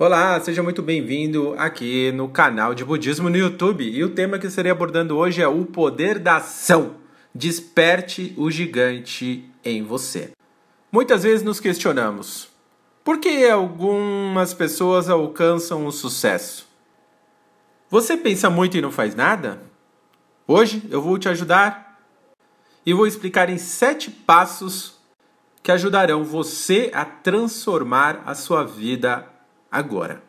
Olá, seja muito bem-vindo aqui no canal de Budismo no YouTube. E o tema que estarei abordando hoje é o poder da ação. Desperte o gigante em você. Muitas vezes nos questionamos: por que algumas pessoas alcançam o sucesso? Você pensa muito e não faz nada? Hoje eu vou te ajudar e vou explicar em sete passos que ajudarão você a transformar a sua vida agora.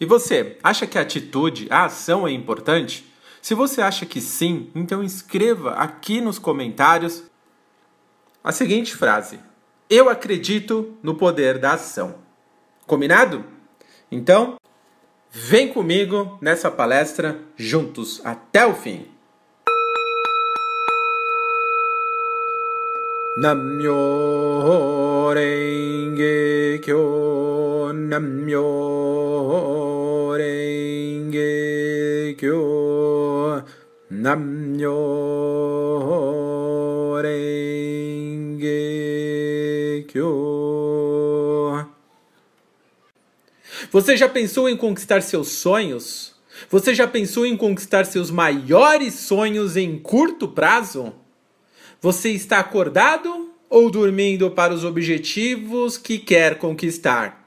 E você, acha que a atitude, a ação é importante? Se você acha que sim, então escreva aqui nos comentários a seguinte frase: Eu acredito no poder da ação. Combinado? Então, vem comigo nessa palestra juntos até o fim. Namyo Renge Kyo Namyo Renge Kyo Namyo Renge Kyo Você já pensou em conquistar seus sonhos? Você já pensou em conquistar seus maiores sonhos em curto prazo? Você está acordado ou dormindo para os objetivos que quer conquistar?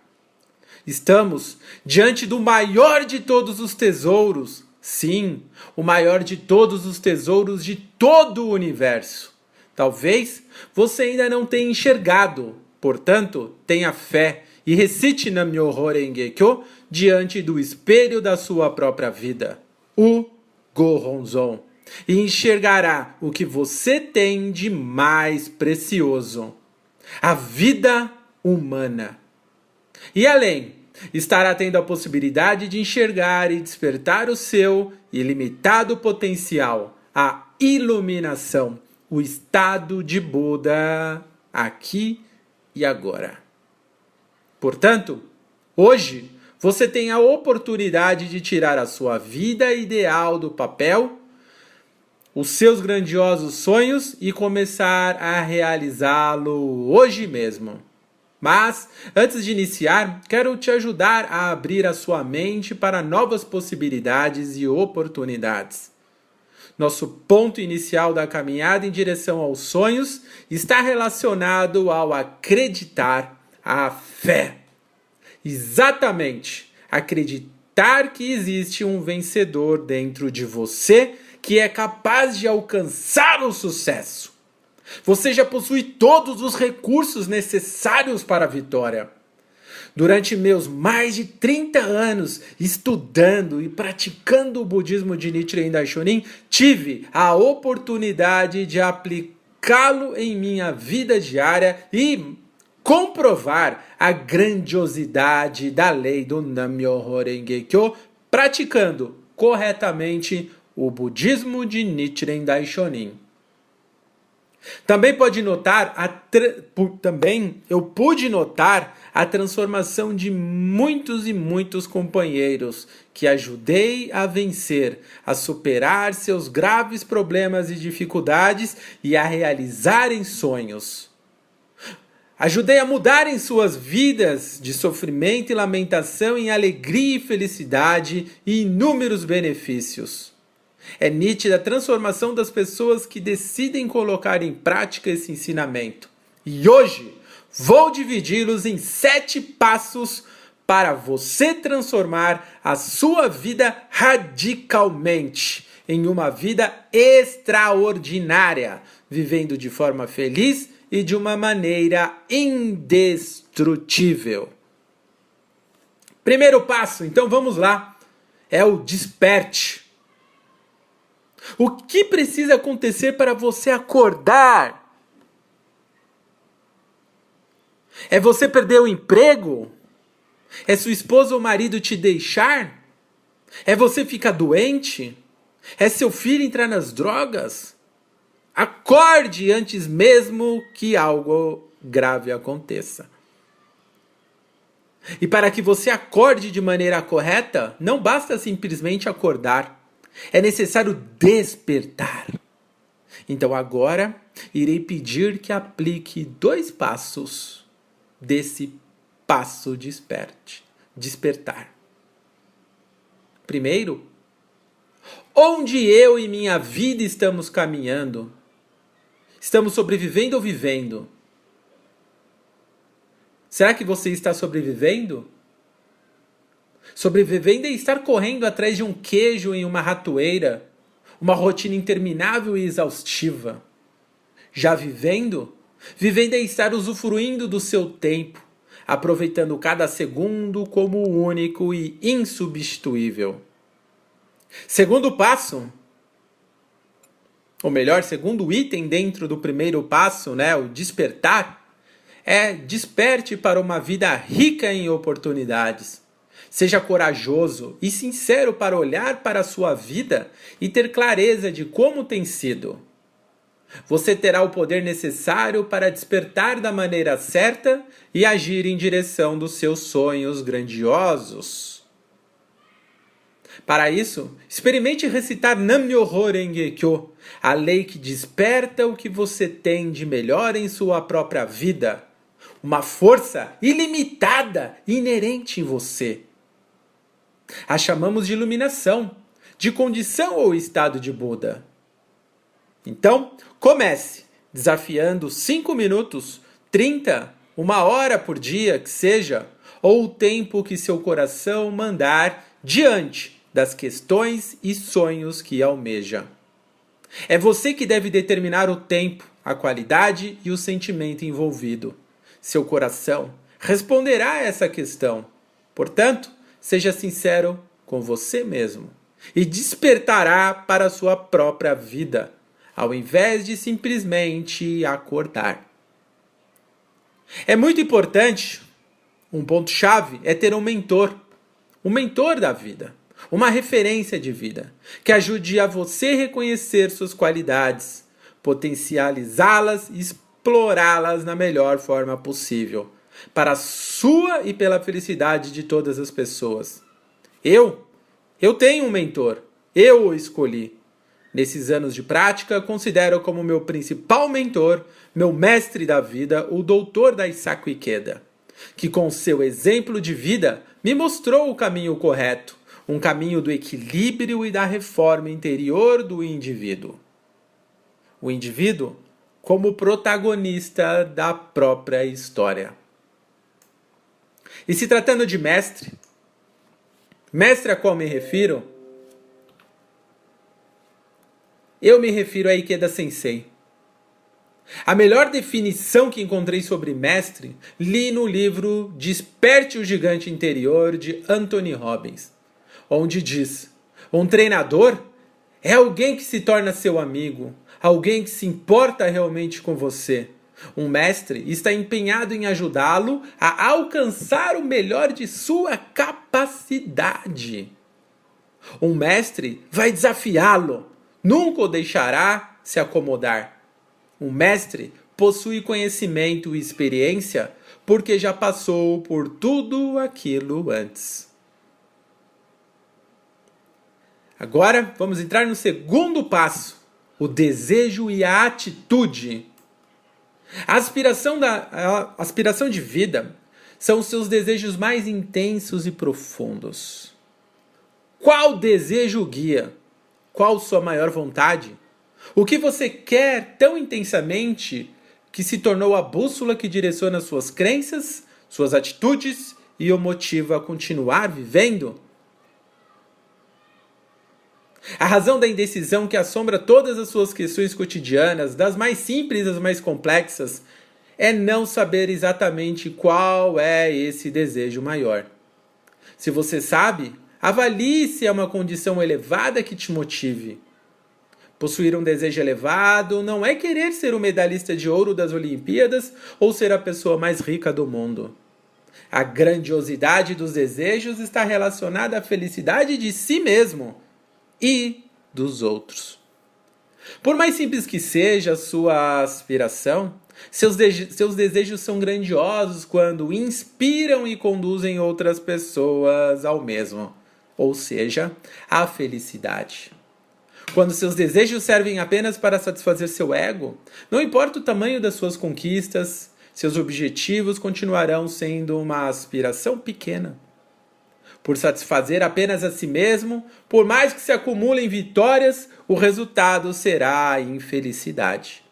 Estamos diante do maior de todos os tesouros. Sim, o maior de todos os tesouros de todo o universo. Talvez você ainda não tenha enxergado, portanto, tenha fé e recite Nam-myoho diante do espelho da sua própria vida. O Gohonzon e enxergará o que você tem de mais precioso: a vida humana. E além, estará tendo a possibilidade de enxergar e despertar o seu ilimitado potencial, a iluminação, o estado de Buda aqui e agora. Portanto, hoje você tem a oportunidade de tirar a sua vida ideal do papel os seus grandiosos sonhos e começar a realizá-lo hoje mesmo. Mas, antes de iniciar, quero te ajudar a abrir a sua mente para novas possibilidades e oportunidades. Nosso ponto inicial da caminhada em direção aos sonhos está relacionado ao acreditar, à fé. Exatamente! Acreditar que existe um vencedor dentro de você que é capaz de alcançar o sucesso. Você já possui todos os recursos necessários para a vitória. Durante meus mais de 30 anos estudando e praticando o budismo de Nichiren Daishonin, tive a oportunidade de aplicá-lo em minha vida diária e comprovar a grandiosidade da lei do Nam-myoho Renge Kyo, praticando corretamente o budismo de Nichiren Daishonin. Também pode notar a também eu pude notar a transformação de muitos e muitos companheiros que ajudei a vencer, a superar seus graves problemas e dificuldades e a realizarem sonhos. Ajudei a mudarem suas vidas de sofrimento e lamentação em alegria e felicidade e inúmeros benefícios. É nítida a transformação das pessoas que decidem colocar em prática esse ensinamento. E hoje vou dividi-los em sete passos para você transformar a sua vida radicalmente em uma vida extraordinária, vivendo de forma feliz e de uma maneira indestrutível. Primeiro passo, então vamos lá, é o desperte. O que precisa acontecer para você acordar? É você perder o emprego? É sua esposa ou marido te deixar? É você ficar doente? É seu filho entrar nas drogas? Acorde antes mesmo que algo grave aconteça. E para que você acorde de maneira correta, não basta simplesmente acordar. É necessário despertar. Então agora irei pedir que aplique dois passos desse passo desperte. despertar. Primeiro, onde eu e minha vida estamos caminhando? Estamos sobrevivendo ou vivendo? Será que você está sobrevivendo? Sobrevivendo é estar correndo atrás de um queijo em uma ratoeira, uma rotina interminável e exaustiva. Já vivendo? Vivendo é estar usufruindo do seu tempo, aproveitando cada segundo como único e insubstituível. Segundo passo, ou melhor, segundo item dentro do primeiro passo, né, o despertar, é desperte para uma vida rica em oportunidades. Seja corajoso e sincero para olhar para a sua vida e ter clareza de como tem sido. Você terá o poder necessário para despertar da maneira certa e agir em direção dos seus sonhos grandiosos. Para isso, experimente recitar Nam-myoho Renge-kyo, a lei que desperta o que você tem de melhor em sua própria vida, uma força ilimitada inerente em você. A chamamos de iluminação, de condição ou estado de Buda. Então, comece desafiando 5 minutos, 30, uma hora por dia, que seja, ou o tempo que seu coração mandar diante das questões e sonhos que almeja. É você que deve determinar o tempo, a qualidade e o sentimento envolvido. Seu coração responderá a essa questão. Portanto, seja sincero com você mesmo e despertará para a sua própria vida, ao invés de simplesmente acordar. É muito importante, um ponto-chave é ter um mentor, um mentor da vida, uma referência de vida, que ajude a você reconhecer suas qualidades, potencializá-las e explorá-las na melhor forma possível para a sua e pela felicidade de todas as pessoas. Eu, eu tenho um mentor, eu o escolhi. Nesses anos de prática, considero como meu principal mentor, meu mestre da vida, o doutor Daisaku Ikeda, que com seu exemplo de vida me mostrou o caminho correto, um caminho do equilíbrio e da reforma interior do indivíduo. O indivíduo como protagonista da própria história. E se tratando de mestre, mestre a qual me refiro, eu me refiro a Ikeda Sensei. A melhor definição que encontrei sobre mestre li no livro Desperte o Gigante Interior de Anthony Robbins, onde diz: um treinador é alguém que se torna seu amigo, alguém que se importa realmente com você, um mestre está empenhado em ajudá-lo a alcançar o melhor de sua capacidade. Um mestre vai desafiá-lo, nunca o deixará se acomodar. Um mestre possui conhecimento e experiência porque já passou por tudo aquilo antes. Agora vamos entrar no segundo passo: o desejo e a atitude. A aspiração, da, a aspiração de vida são os seus desejos mais intensos e profundos. Qual desejo guia? Qual sua maior vontade? O que você quer tão intensamente que se tornou a bússola que direciona suas crenças, suas atitudes e o motiva a continuar vivendo? A razão da indecisão que assombra todas as suas questões cotidianas, das mais simples às mais complexas, é não saber exatamente qual é esse desejo maior. Se você sabe, avalie se é uma condição elevada que te motive. Possuir um desejo elevado não é querer ser o medalhista de ouro das Olimpíadas ou ser a pessoa mais rica do mundo. A grandiosidade dos desejos está relacionada à felicidade de si mesmo e dos outros. Por mais simples que seja a sua aspiração, seus, de seus desejos são grandiosos quando inspiram e conduzem outras pessoas ao mesmo, ou seja, à felicidade. Quando seus desejos servem apenas para satisfazer seu ego, não importa o tamanho das suas conquistas, seus objetivos continuarão sendo uma aspiração pequena. Por satisfazer apenas a si mesmo, por mais que se acumulem vitórias, o resultado será a infelicidade.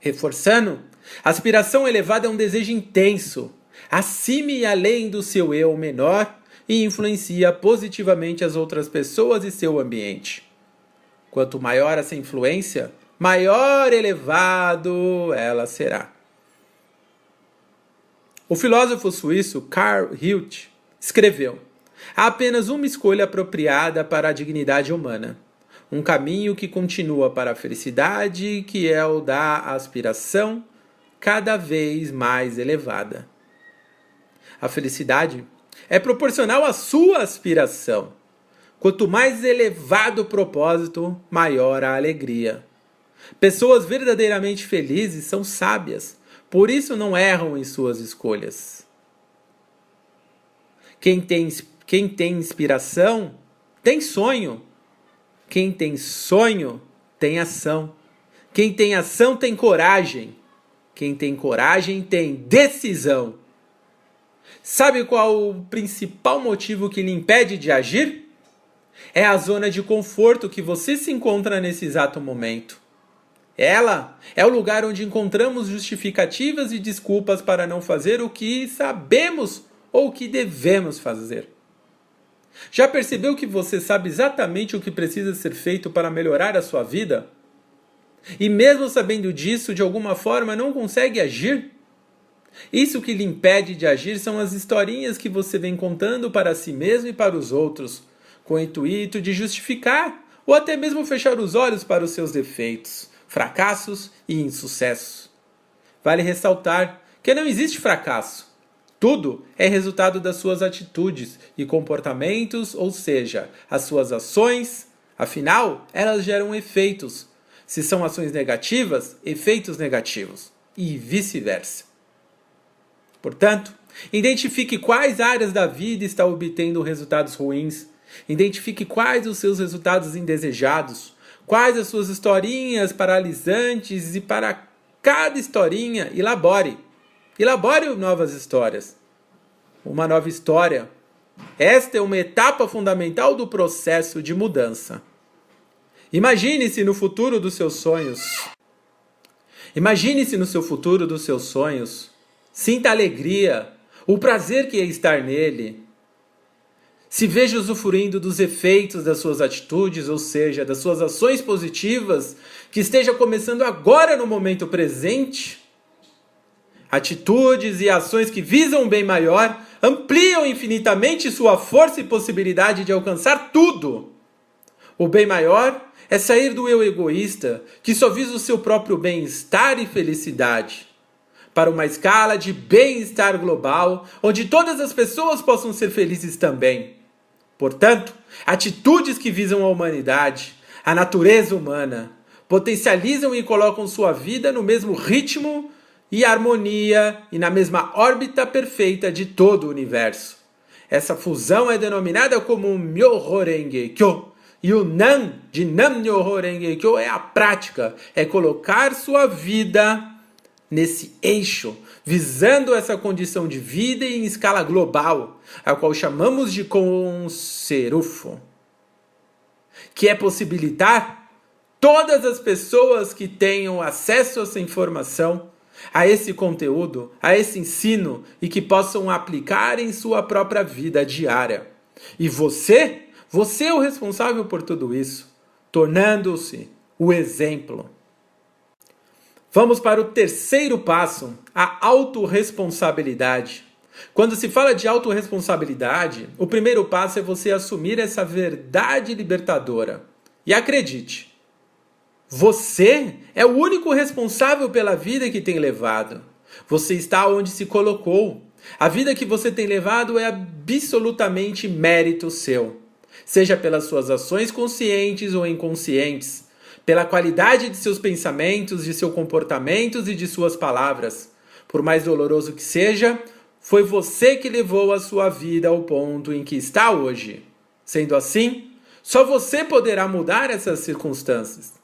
Reforçando, a aspiração elevada é um desejo intenso, acima e além do seu eu menor e influencia positivamente as outras pessoas e seu ambiente. Quanto maior essa influência, maior elevado ela será. O filósofo suíço Carl Hilt escreveu: Há apenas uma escolha apropriada para a dignidade humana. Um caminho que continua para a felicidade, que é o da aspiração cada vez mais elevada. A felicidade é proporcional à sua aspiração. Quanto mais elevado o propósito, maior a alegria. Pessoas verdadeiramente felizes são sábias, por isso não erram em suas escolhas. Quem tem, quem tem inspiração tem sonho. Quem tem sonho tem ação. Quem tem ação tem coragem. Quem tem coragem tem decisão. Sabe qual o principal motivo que lhe impede de agir? É a zona de conforto que você se encontra nesse exato momento. Ela é o lugar onde encontramos justificativas e desculpas para não fazer o que sabemos ou o que devemos fazer. Já percebeu que você sabe exatamente o que precisa ser feito para melhorar a sua vida? E mesmo sabendo disso, de alguma forma não consegue agir? Isso que lhe impede de agir são as historinhas que você vem contando para si mesmo e para os outros, com o intuito de justificar ou até mesmo fechar os olhos para os seus defeitos fracassos e insucessos. Vale ressaltar que não existe fracasso. Tudo é resultado das suas atitudes e comportamentos, ou seja, as suas ações. Afinal, elas geram efeitos. Se são ações negativas, efeitos negativos. E vice-versa. Portanto, identifique quais áreas da vida está obtendo resultados ruins. Identifique quais os seus resultados indesejados Quais as suas historinhas paralisantes e para cada historinha elabore. Elabore novas histórias. Uma nova história. Esta é uma etapa fundamental do processo de mudança. Imagine-se no futuro dos seus sonhos. Imagine-se no seu futuro dos seus sonhos. Sinta a alegria, o prazer que é estar nele se veja usufruindo dos efeitos das suas atitudes, ou seja, das suas ações positivas, que esteja começando agora no momento presente. Atitudes e ações que visam um bem maior ampliam infinitamente sua força e possibilidade de alcançar tudo. O bem maior é sair do eu egoísta, que só visa o seu próprio bem-estar e felicidade, para uma escala de bem-estar global, onde todas as pessoas possam ser felizes também. Portanto, atitudes que visam a humanidade, a natureza humana, potencializam e colocam sua vida no mesmo ritmo e harmonia e na mesma órbita perfeita de todo o universo. Essa fusão é denominada como Myoho Kyo. E o Nan de Nam Myoho é a prática, é colocar sua vida nesse eixo, visando essa condição de vida em escala global, a qual chamamos de conserufo, que é possibilitar todas as pessoas que tenham acesso a essa informação, a esse conteúdo, a esse ensino e que possam aplicar em sua própria vida diária. E você, você é o responsável por tudo isso, tornando-se o exemplo. Vamos para o terceiro passo, a autorresponsabilidade. Quando se fala de autorresponsabilidade, o primeiro passo é você assumir essa verdade libertadora. E acredite, você é o único responsável pela vida que tem levado. Você está onde se colocou. A vida que você tem levado é absolutamente mérito seu, seja pelas suas ações conscientes ou inconscientes pela qualidade de seus pensamentos, de seus comportamentos e de suas palavras. Por mais doloroso que seja, foi você que levou a sua vida ao ponto em que está hoje. Sendo assim, só você poderá mudar essas circunstâncias.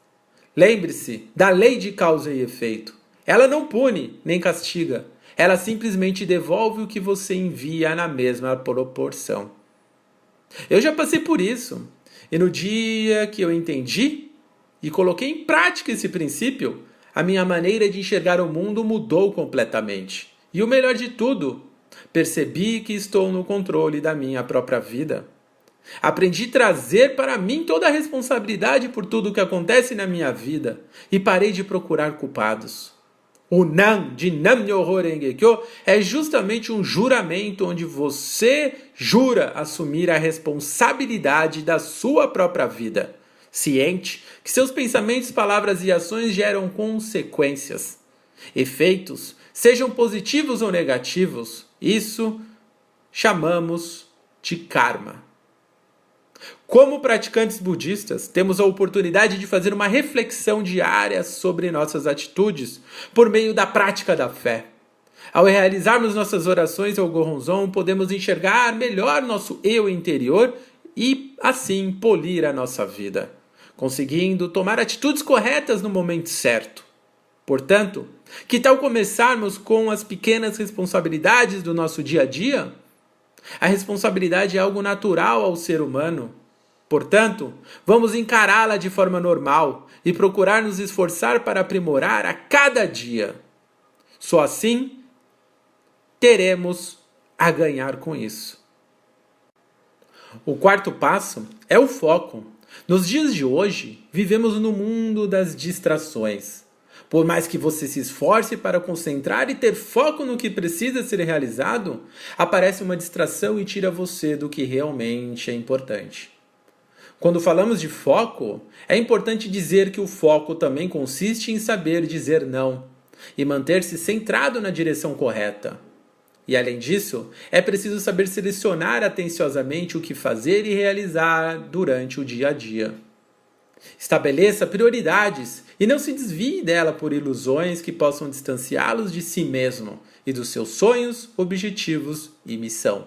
Lembre-se da lei de causa e efeito. Ela não pune nem castiga. ela simplesmente devolve o que você envia na mesma proporção. Eu já passei por isso, e no dia que eu entendi e coloquei em prática esse princípio, a minha maneira de enxergar o mundo mudou completamente. E o melhor de tudo, percebi que estou no controle da minha própria vida. Aprendi a trazer para mim toda a responsabilidade por tudo o que acontece na minha vida e parei de procurar culpados. O Nam de Nam Myoho é justamente um juramento onde você jura assumir a responsabilidade da sua própria vida, ciente que seus pensamentos, palavras e ações geram consequências, efeitos, sejam positivos ou negativos. Isso chamamos de karma. Como praticantes budistas, temos a oportunidade de fazer uma reflexão diária sobre nossas atitudes por meio da prática da fé. Ao realizarmos nossas orações ao Goronzon, podemos enxergar melhor nosso eu interior e, assim, polir a nossa vida, conseguindo tomar atitudes corretas no momento certo. Portanto, que tal começarmos com as pequenas responsabilidades do nosso dia a dia? A responsabilidade é algo natural ao ser humano. Portanto, vamos encará-la de forma normal e procurar nos esforçar para aprimorar a cada dia. Só assim teremos a ganhar com isso. O quarto passo é o foco. Nos dias de hoje, vivemos no mundo das distrações. Por mais que você se esforce para concentrar e ter foco no que precisa ser realizado, aparece uma distração e tira você do que realmente é importante. Quando falamos de foco, é importante dizer que o foco também consiste em saber dizer não e manter-se centrado na direção correta. E além disso, é preciso saber selecionar atenciosamente o que fazer e realizar durante o dia a dia. Estabeleça prioridades e não se desvie dela por ilusões que possam distanciá-los de si mesmo e dos seus sonhos, objetivos e missão.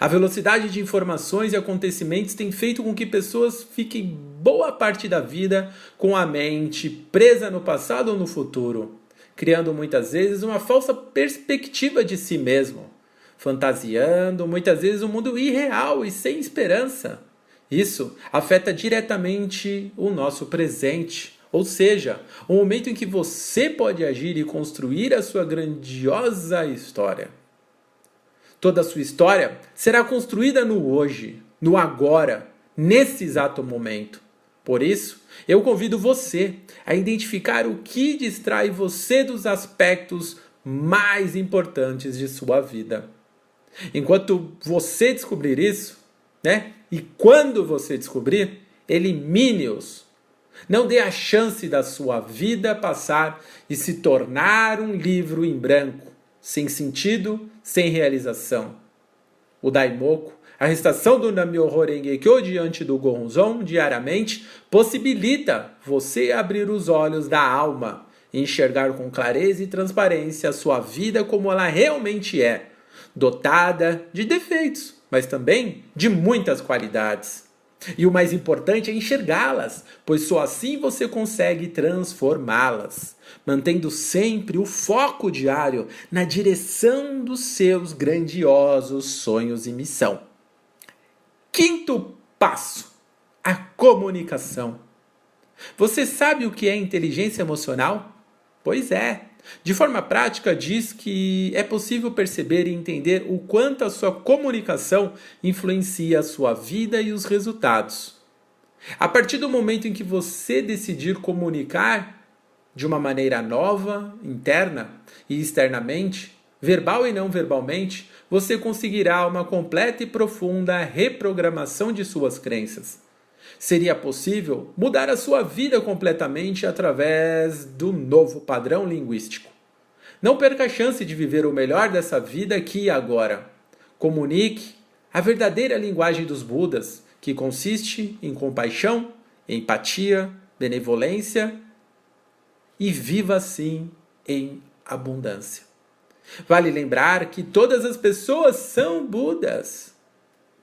A velocidade de informações e acontecimentos tem feito com que pessoas fiquem boa parte da vida com a mente presa no passado ou no futuro, criando muitas vezes uma falsa perspectiva de si mesmo, fantasiando muitas vezes um mundo irreal e sem esperança. Isso afeta diretamente o nosso presente, ou seja, o momento em que você pode agir e construir a sua grandiosa história. Toda a sua história será construída no hoje, no agora, nesse exato momento. Por isso, eu convido você a identificar o que distrai você dos aspectos mais importantes de sua vida. Enquanto você descobrir isso, né? E quando você descobrir, elimine-os. Não dê a chance da sua vida passar e se tornar um livro em branco, sem sentido, sem realização. O Daimoku, a recitação do Namyoho Renge Kyo diante do Gonzon diariamente, possibilita você abrir os olhos da alma e enxergar com clareza e transparência a sua vida como ela realmente é, dotada de defeitos, mas também de muitas qualidades. E o mais importante é enxergá-las, pois só assim você consegue transformá-las, mantendo sempre o foco diário na direção dos seus grandiosos sonhos e missão. Quinto passo: a comunicação. Você sabe o que é inteligência emocional? Pois é, de forma prática, diz que é possível perceber e entender o quanto a sua comunicação influencia a sua vida e os resultados. A partir do momento em que você decidir comunicar de uma maneira nova, interna e externamente, verbal e não verbalmente, você conseguirá uma completa e profunda reprogramação de suas crenças. Seria possível mudar a sua vida completamente através do novo padrão linguístico. Não perca a chance de viver o melhor dessa vida aqui e agora. Comunique a verdadeira linguagem dos Budas, que consiste em compaixão, empatia, benevolência e viva assim em abundância. Vale lembrar que todas as pessoas são Budas.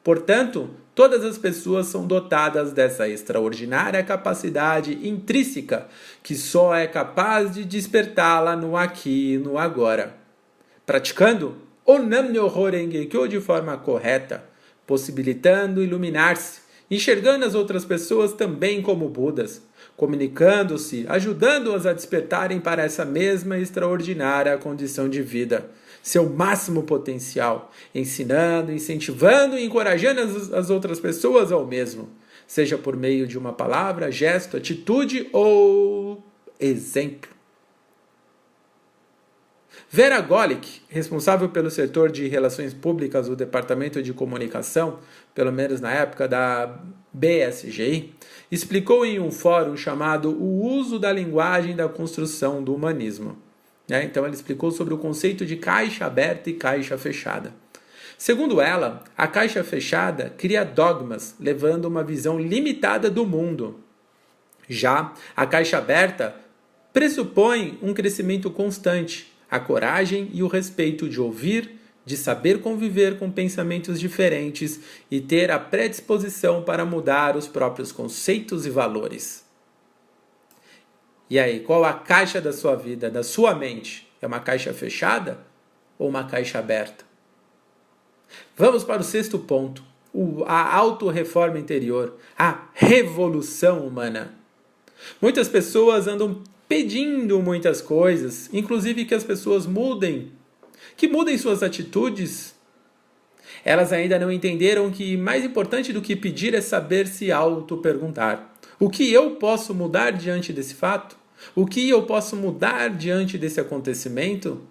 Portanto, Todas as pessoas são dotadas dessa extraordinária capacidade intrínseca que só é capaz de despertá-la no aqui e no agora. praticando o Nam-myoho Renge-kyo de forma correta, possibilitando iluminar-se, enxergando as outras pessoas também como Budas, comunicando-se, ajudando-as a despertarem para essa mesma extraordinária condição de vida, seu máximo potencial, ensinando, incentivando e encorajando as, as outras pessoas ao mesmo, seja por meio de uma palavra, gesto, atitude ou exemplo. Vera Golick, responsável pelo setor de relações públicas do Departamento de Comunicação, pelo menos na época da BSGI, explicou em um fórum chamado O Uso da Linguagem da Construção do Humanismo. Né? Então, ele explicou sobre o conceito de caixa aberta e caixa fechada. Segundo ela, a caixa fechada cria dogmas, levando uma visão limitada do mundo. Já a caixa aberta pressupõe um crescimento constante, a coragem e o respeito de ouvir, de saber conviver com pensamentos diferentes e ter a predisposição para mudar os próprios conceitos e valores. E aí, qual a caixa da sua vida, da sua mente? É uma caixa fechada ou uma caixa aberta? Vamos para o sexto ponto, a autorreforma interior, a revolução humana. Muitas pessoas andam pedindo muitas coisas, inclusive que as pessoas mudem, que mudem suas atitudes. Elas ainda não entenderam que mais importante do que pedir é saber se auto-perguntar: o que eu posso mudar diante desse fato? O que eu posso mudar diante desse acontecimento?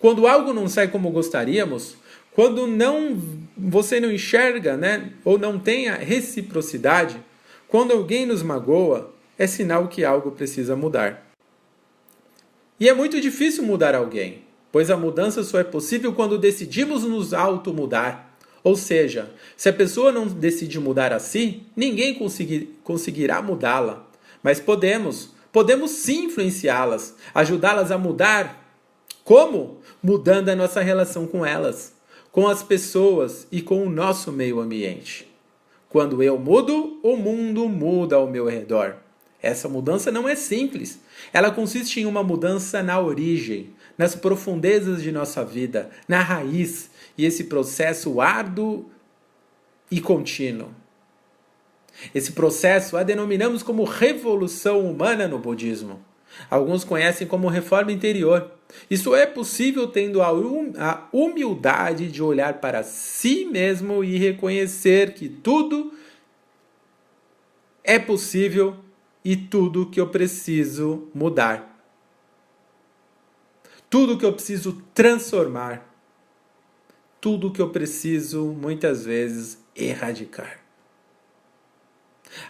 Quando algo não sai como gostaríamos, quando não você não enxerga, né, ou não tem a reciprocidade, quando alguém nos magoa, é sinal que algo precisa mudar. E é muito difícil mudar alguém, pois a mudança só é possível quando decidimos nos auto-mudar. Ou seja, se a pessoa não decide mudar a si, ninguém conseguir, conseguirá mudá-la. Mas podemos, podemos sim influenciá-las, ajudá-las a mudar. Como? Mudando a nossa relação com elas, com as pessoas e com o nosso meio ambiente. Quando eu mudo, o mundo muda ao meu redor. Essa mudança não é simples. Ela consiste em uma mudança na origem, nas profundezas de nossa vida, na raiz, e esse processo árduo e contínuo. Esse processo a denominamos como revolução humana no budismo. Alguns conhecem como reforma interior. Isso é possível tendo a humildade de olhar para si mesmo e reconhecer que tudo é possível e tudo que eu preciso mudar. Tudo que eu preciso transformar. Tudo que eu preciso, muitas vezes, erradicar.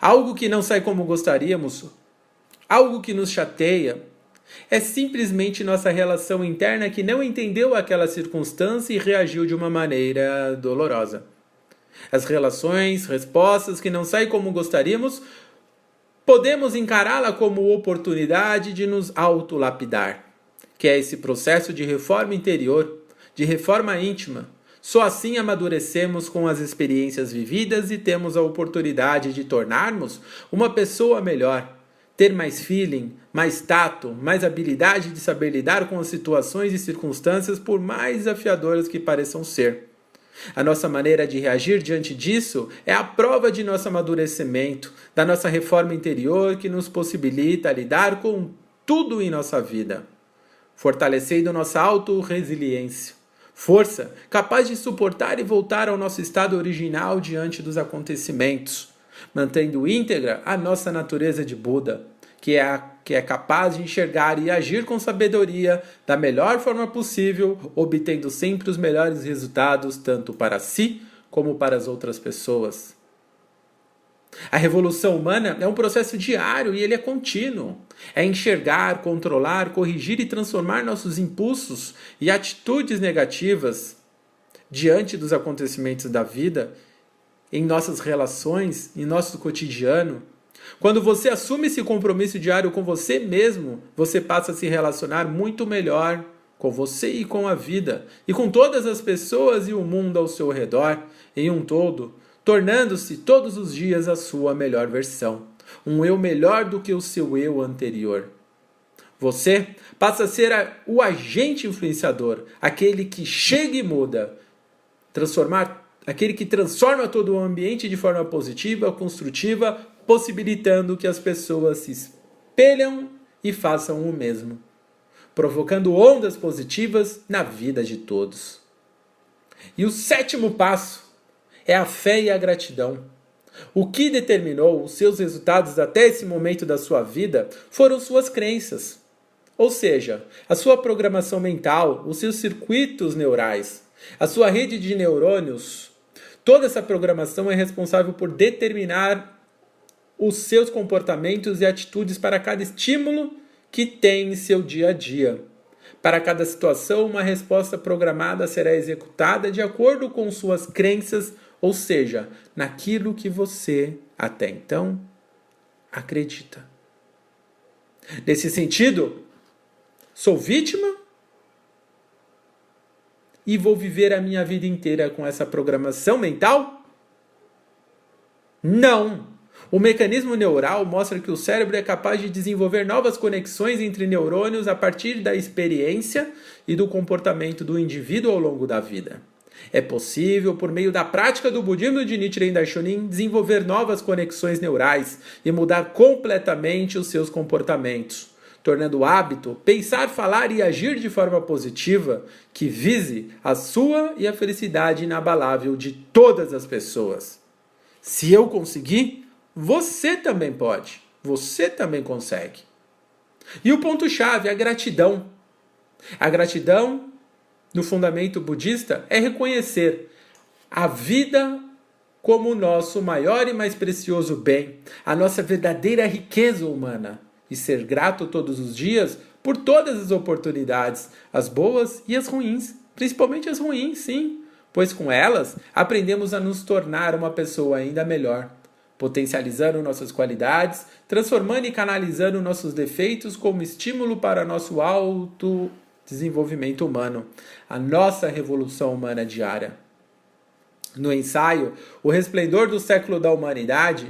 Algo que não sai como gostaríamos, algo que nos chateia, é simplesmente nossa relação interna que não entendeu aquela circunstância e reagiu de uma maneira dolorosa. As relações, respostas que não saem como gostaríamos, podemos encará-la como oportunidade de nos autolapidar, que é esse processo de reforma interior, de reforma íntima. Só assim amadurecemos com as experiências vividas e temos a oportunidade de tornarmos uma pessoa melhor, ter mais feeling, mais tato, mais habilidade de saber lidar com as situações e circunstâncias, por mais desafiadoras que pareçam ser. A nossa maneira de reagir diante disso é a prova de nosso amadurecimento, da nossa reforma interior que nos possibilita lidar com tudo em nossa vida, fortalecendo nossa auto-resiliência. Força capaz de suportar e voltar ao nosso estado original diante dos acontecimentos, mantendo íntegra a nossa natureza de Buda, que é, a, que é capaz de enxergar e agir com sabedoria da melhor forma possível, obtendo sempre os melhores resultados, tanto para si como para as outras pessoas. A revolução humana é um processo diário e ele é contínuo. É enxergar, controlar, corrigir e transformar nossos impulsos e atitudes negativas diante dos acontecimentos da vida, em nossas relações, em nosso cotidiano, quando você assume esse compromisso diário com você mesmo, você passa a se relacionar muito melhor com você e com a vida, e com todas as pessoas e o mundo ao seu redor, em um todo, tornando-se todos os dias a sua melhor versão, um eu melhor do que o seu eu anterior. Você passa a ser o agente influenciador, aquele que chega e muda, transformar, aquele que transforma todo o ambiente de forma positiva, construtiva, possibilitando que as pessoas se espelham e façam o mesmo, provocando ondas positivas na vida de todos. E o sétimo passo é a fé e a gratidão. O que determinou os seus resultados até esse momento da sua vida foram suas crenças. Ou seja, a sua programação mental, os seus circuitos neurais, a sua rede de neurônios. Toda essa programação é responsável por determinar os seus comportamentos e atitudes para cada estímulo que tem em seu dia a dia. Para cada situação, uma resposta programada será executada de acordo com suas crenças, ou seja, naquilo que você até então acredita. Nesse sentido, sou vítima e vou viver a minha vida inteira com essa programação mental? Não! O mecanismo neural mostra que o cérebro é capaz de desenvolver novas conexões entre neurônios a partir da experiência e do comportamento do indivíduo ao longo da vida. É possível, por meio da prática do budismo de Nichiren Daishonin, desenvolver novas conexões neurais e mudar completamente os seus comportamentos, tornando o hábito pensar, falar e agir de forma positiva que vise a sua e a felicidade inabalável de todas as pessoas. Se eu conseguir, você também pode. Você também consegue. E o ponto-chave, a gratidão. A gratidão, no fundamento budista, é reconhecer a vida como o nosso maior e mais precioso bem, a nossa verdadeira riqueza humana, e ser grato todos os dias por todas as oportunidades, as boas e as ruins, principalmente as ruins, sim, pois com elas aprendemos a nos tornar uma pessoa ainda melhor potencializando nossas qualidades, transformando e canalizando nossos defeitos como estímulo para nosso alto desenvolvimento humano, a nossa revolução humana diária. No ensaio O Resplendor do Século da Humanidade,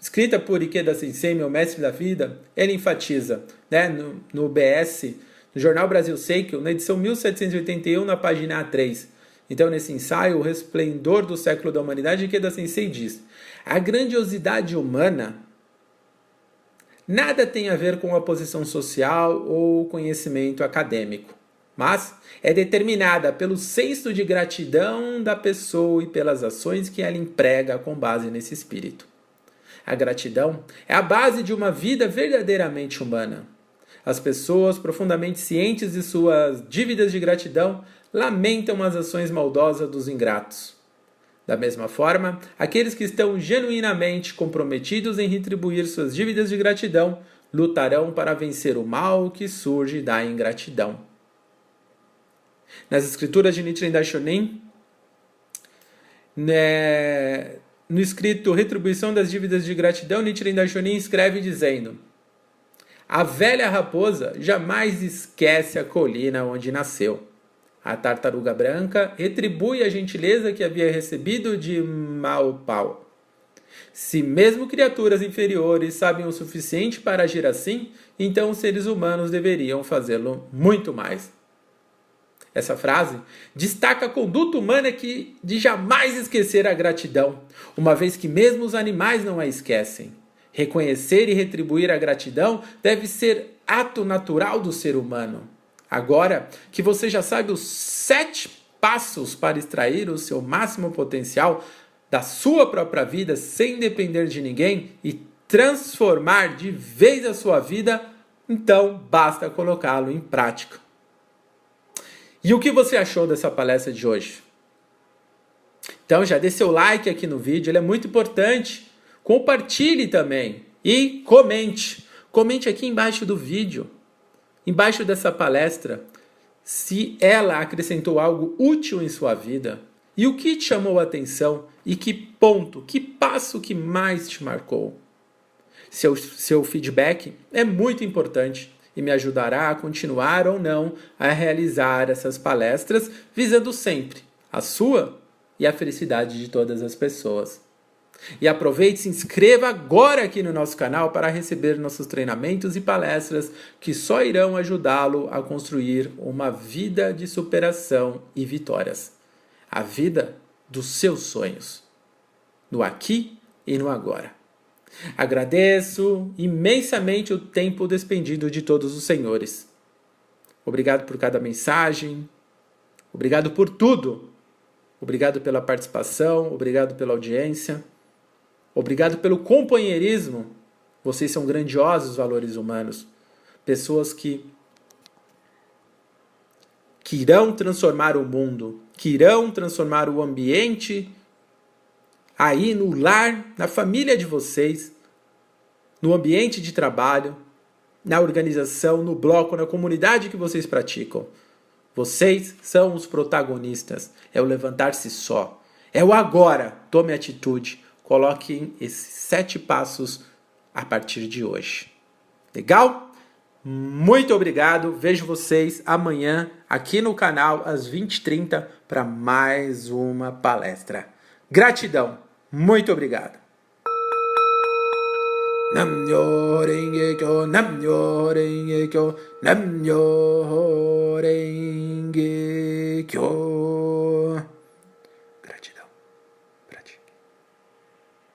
escrita por Ikeda Sensei, meu mestre da vida, ele enfatiza, né, no, no BS, no Jornal Brasil Seikyo, na edição 1781, na página A3, então, nesse ensaio, O Resplendor do Século da Humanidade, Ikeda Sensei diz: a grandiosidade humana nada tem a ver com a posição social ou conhecimento acadêmico, mas é determinada pelo senso de gratidão da pessoa e pelas ações que ela emprega com base nesse espírito. A gratidão é a base de uma vida verdadeiramente humana. As pessoas profundamente cientes de suas dívidas de gratidão lamentam as ações maldosas dos ingratos. Da mesma forma, aqueles que estão genuinamente comprometidos em retribuir suas dívidas de gratidão lutarão para vencer o mal que surge da ingratidão. Nas escrituras de Nichiren Daishonin, né, no escrito Retribuição das dívidas de gratidão, Nichiren Daishonin escreve dizendo: A velha raposa jamais esquece a colina onde nasceu a tartaruga branca retribui a gentileza que havia recebido de Maopau. Se mesmo criaturas inferiores sabem o suficiente para agir assim, então os seres humanos deveriam fazê-lo muito mais. Essa frase destaca a conduta humana que de jamais esquecer a gratidão, uma vez que mesmo os animais não a esquecem. Reconhecer e retribuir a gratidão deve ser ato natural do ser humano. Agora que você já sabe os sete passos para extrair o seu máximo potencial da sua própria vida sem depender de ninguém e transformar de vez a sua vida, então basta colocá-lo em prática. E o que você achou dessa palestra de hoje? Então já dê seu like aqui no vídeo, ele é muito importante. Compartilhe também e comente. Comente aqui embaixo do vídeo embaixo dessa palestra se ela acrescentou algo útil em sua vida e o que te chamou a atenção e que ponto, que passo que mais te marcou. Seu, seu feedback é muito importante e me ajudará a continuar ou não a realizar essas palestras, visando sempre a sua e a felicidade de todas as pessoas. E aproveite e se inscreva agora aqui no nosso canal para receber nossos treinamentos e palestras que só irão ajudá-lo a construir uma vida de superação e vitórias. A vida dos seus sonhos. No aqui e no agora. Agradeço imensamente o tempo despendido de todos os senhores. Obrigado por cada mensagem. Obrigado por tudo. Obrigado pela participação, obrigado pela audiência. Obrigado pelo companheirismo. Vocês são grandiosos valores humanos. Pessoas que que irão transformar o mundo, que irão transformar o ambiente aí no lar, na família de vocês, no ambiente de trabalho, na organização, no bloco, na comunidade que vocês praticam. Vocês são os protagonistas. É o levantar-se só. É o agora. Tome atitude. Coloquem esses sete passos a partir de hoje. Legal? Muito obrigado. Vejo vocês amanhã aqui no canal às 20h30 para mais uma palestra. Gratidão. Muito obrigado.